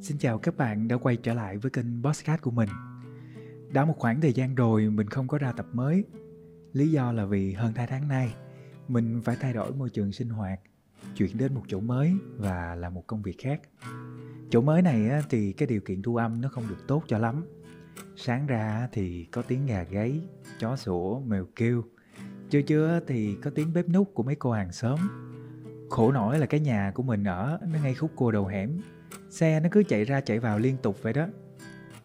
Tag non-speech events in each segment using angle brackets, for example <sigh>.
Xin chào các bạn đã quay trở lại với kênh Bosscat của mình. Đã một khoảng thời gian rồi mình không có ra tập mới. Lý do là vì hơn 2 tháng nay mình phải thay đổi môi trường sinh hoạt, chuyển đến một chỗ mới và làm một công việc khác. Chỗ mới này thì cái điều kiện thu âm nó không được tốt cho lắm. Sáng ra thì có tiếng gà gáy, chó sủa, mèo kêu. chưa chưa thì có tiếng bếp nút của mấy cô hàng xóm. Khổ nổi là cái nhà của mình ở nó ngay khúc cua đầu hẻm. Xe nó cứ chạy ra chạy vào liên tục vậy đó.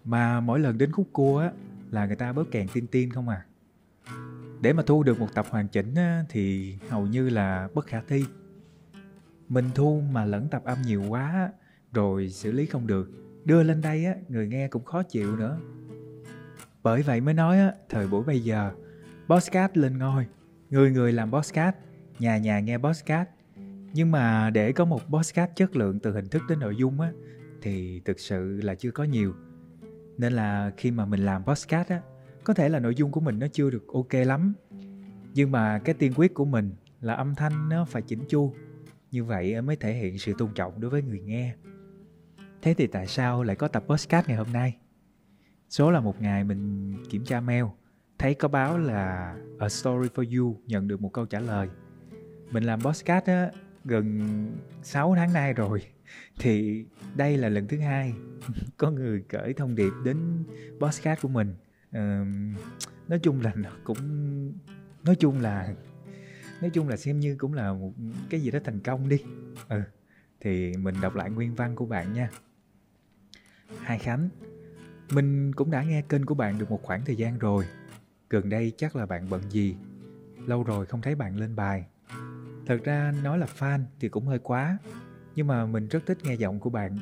Mà mỗi lần đến khúc cua á là người ta bớt kèn tin tin không à. Để mà thu được một tập hoàn chỉnh á, thì hầu như là bất khả thi. Mình thu mà lẫn tập âm nhiều quá rồi xử lý không được. Đưa lên đây á người nghe cũng khó chịu nữa. Bởi vậy mới nói á thời buổi bây giờ Bosscat lên ngôi. Người người làm Bosscat nhà nhà nghe Bosscat nhưng mà để có một podcast chất lượng từ hình thức đến nội dung á, thì thực sự là chưa có nhiều. Nên là khi mà mình làm podcast á, có thể là nội dung của mình nó chưa được ok lắm. Nhưng mà cái tiên quyết của mình là âm thanh nó phải chỉnh chu. Như vậy mới thể hiện sự tôn trọng đối với người nghe. Thế thì tại sao lại có tập podcast ngày hôm nay? Số là một ngày mình kiểm tra mail, thấy có báo là a story for you nhận được một câu trả lời. Mình làm podcast á gần 6 tháng nay rồi. Thì đây là lần thứ hai <laughs> có người gửi thông điệp đến podcast của mình. Uh, nói chung là cũng nói chung là nói chung là xem như cũng là một cái gì đó thành công đi. Ừ thì mình đọc lại nguyên văn của bạn nha. Hai khánh mình cũng đã nghe kênh của bạn được một khoảng thời gian rồi. Gần đây chắc là bạn bận gì? Lâu rồi không thấy bạn lên bài. Thật ra nói là fan thì cũng hơi quá, nhưng mà mình rất thích nghe giọng của bạn.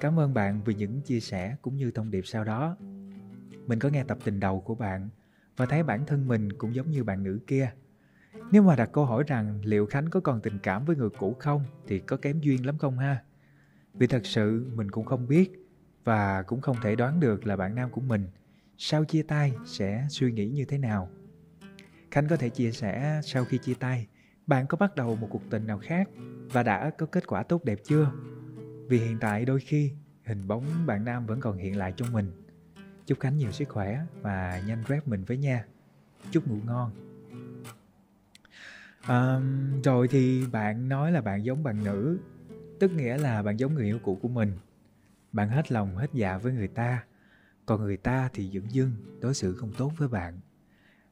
Cảm ơn bạn vì những chia sẻ cũng như thông điệp sau đó. Mình có nghe tập tình đầu của bạn và thấy bản thân mình cũng giống như bạn nữ kia. Nếu mà đặt câu hỏi rằng liệu Khánh có còn tình cảm với người cũ không thì có kém duyên lắm không ha? Vì thật sự mình cũng không biết và cũng không thể đoán được là bạn nam của mình sau chia tay sẽ suy nghĩ như thế nào. Khánh có thể chia sẻ sau khi chia tay bạn có bắt đầu một cuộc tình nào khác và đã có kết quả tốt đẹp chưa? Vì hiện tại đôi khi hình bóng bạn nam vẫn còn hiện lại trong mình. Chúc Khánh nhiều sức khỏe và nhanh rep mình với nha. Chúc ngủ ngon. À, rồi thì bạn nói là bạn giống bạn nữ, tức nghĩa là bạn giống người yêu cũ của mình. Bạn hết lòng hết dạ với người ta, còn người ta thì dửng dưng đối xử không tốt với bạn.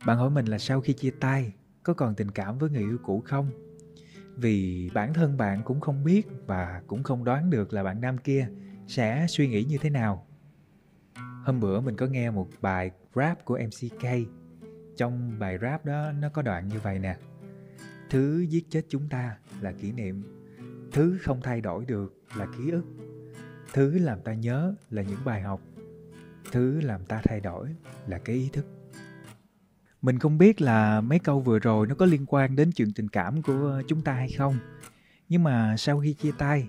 Bạn hỏi mình là sau khi chia tay có còn tình cảm với người yêu cũ không? Vì bản thân bạn cũng không biết và cũng không đoán được là bạn nam kia sẽ suy nghĩ như thế nào. Hôm bữa mình có nghe một bài rap của mck trong bài rap đó, nó có đoạn như vậy nè. Thứ giết chết chúng ta là kỷ niệm. Thứ không thay đổi được là ký ức. Thứ làm ta nhớ là những bài học. Thứ làm ta thay đổi là cái ý thức mình không biết là mấy câu vừa rồi nó có liên quan đến chuyện tình cảm của ờ, chúng ta hay không. Nhưng mà sau khi chia tay,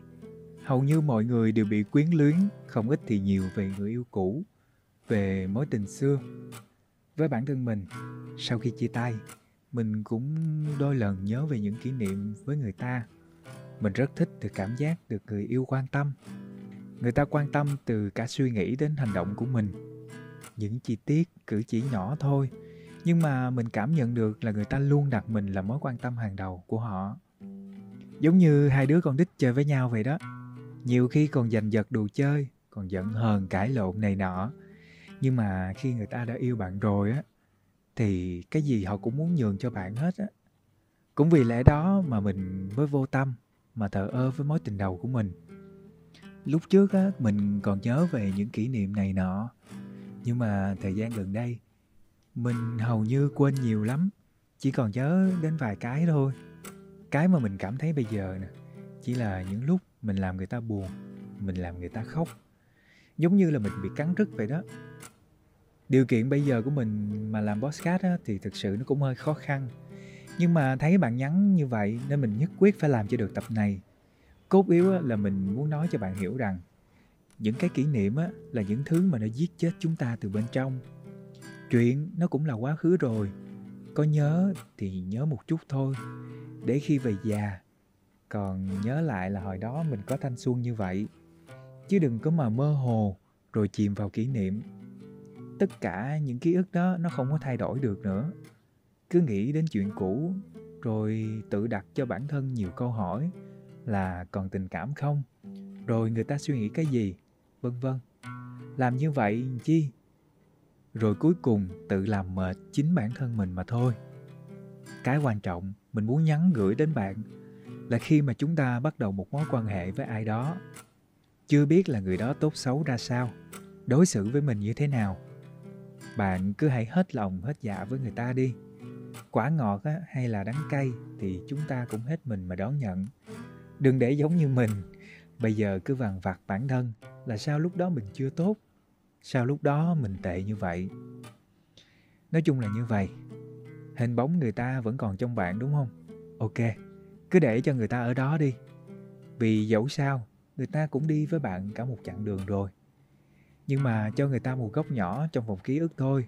hầu như mọi người đều bị quyến luyến, không ít thì nhiều về người yêu cũ, về mối tình xưa. Với bản thân mình, sau khi chia tay, mình cũng đôi lần nhớ về những kỷ niệm với người ta. Mình rất thích được cảm giác được người yêu quan tâm. Người ta quan tâm từ cả suy nghĩ đến hành động của mình. Những chi tiết, cử chỉ nhỏ thôi nhưng mà mình cảm nhận được là người ta luôn đặt mình là mối quan tâm hàng đầu của họ. Giống như hai đứa con đích chơi với nhau vậy đó. Nhiều khi còn giành giật đồ chơi, còn giận hờn cãi lộn này nọ. Nhưng mà khi người ta đã yêu bạn rồi á, thì cái gì họ cũng muốn nhường cho bạn hết á. Cũng vì lẽ đó mà mình mới vô tâm, mà thờ ơ với mối tình đầu của mình. Lúc trước á, mình còn nhớ về những kỷ niệm này nọ. Nhưng mà thời gian gần đây mình hầu như quên nhiều lắm chỉ còn nhớ đến vài cái thôi. Cái mà mình cảm thấy bây giờ nè chỉ là những lúc mình làm người ta buồn mình làm người ta khóc. Giống như là mình bị cắn rứt vậy đó. Điều kiện bây giờ của mình mà làm podcast á, thì thực sự nó cũng hơi khó khăn. Nhưng mà thấy bạn nhắn như vậy nên mình nhất quyết phải làm cho được tập này. Cốt yếu á, là mình muốn nói cho bạn hiểu rằng những cái kỷ niệm á, là những thứ mà nó giết chết chúng ta từ bên trong chuyện nó cũng là quá khứ rồi. Có nhớ thì nhớ một chút thôi. Để khi về già, còn nhớ lại là hồi đó mình có thanh xuân như vậy. Chứ đừng có mà mơ hồ rồi chìm vào kỷ niệm. Tất cả những ký ức đó nó không có thay đổi được nữa. Cứ nghĩ đến chuyện cũ, rồi tự đặt cho bản thân nhiều câu hỏi là còn tình cảm không? Rồi người ta suy nghĩ cái gì? Vân vân. Làm như vậy chi? Rồi cuối cùng tự làm mệt chính bản thân mình mà thôi. Cái quan trọng mình muốn nhắn gửi đến bạn là khi mà chúng ta bắt đầu một mối quan hệ với ai đó chưa biết là người đó tốt xấu ra sao đối xử với mình như thế nào bạn cứ hãy hết lòng hết dạ với người ta đi. Quả ngọt á, hay là đắng cay thì chúng ta cũng hết mình mà đón nhận. Đừng để giống như mình bây giờ cứ vằn vặt bản thân là sao lúc đó mình chưa tốt sao lúc đó mình tệ như vậy? Nói chung là như vậy. Hình bóng người ta vẫn còn trong bạn, đúng không? Ok, cứ để cho người ta ở đó đi. Vì dẫu sao, người ta cũng đi với bạn cả một chặng đường rồi. Nhưng mà cho người ta một góc nhỏ trong vòng ký ức thôi.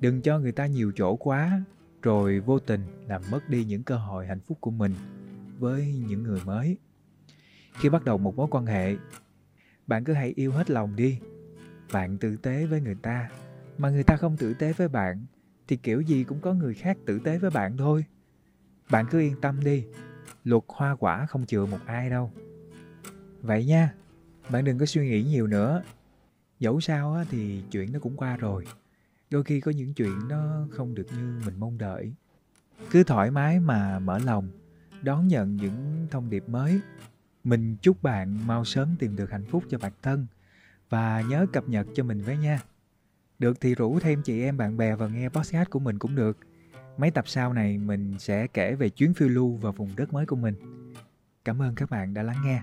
Đừng cho người ta nhiều chỗ quá, rồi vô tình làm mất đi những cơ hội hạnh phúc của mình với những người mới. Khi bắt đầu một mối quan hệ, bạn cứ hãy yêu hết lòng đi bạn tử tế với người ta, mà người ta không tử tế với bạn, thì kiểu gì cũng có người khác tử tế với bạn thôi. Bạn cứ yên tâm đi, luật hoa quả không chừa một ai đâu. Vậy nha, bạn đừng có suy nghĩ nhiều nữa. Dẫu sao thì chuyện nó cũng qua rồi. Đôi khi có những chuyện nó không được như mình mong đợi. Cứ thoải mái mà mở lòng, đón nhận những thông điệp mới. Mình chúc bạn mau sớm tìm được hạnh phúc cho bản thân và nhớ cập nhật cho mình với nha. Được thì rủ thêm chị em bạn bè vào nghe podcast của mình cũng được. Mấy tập sau này mình sẽ kể về chuyến phiêu lưu vào vùng đất mới của mình. Cảm ơn các bạn đã lắng nghe.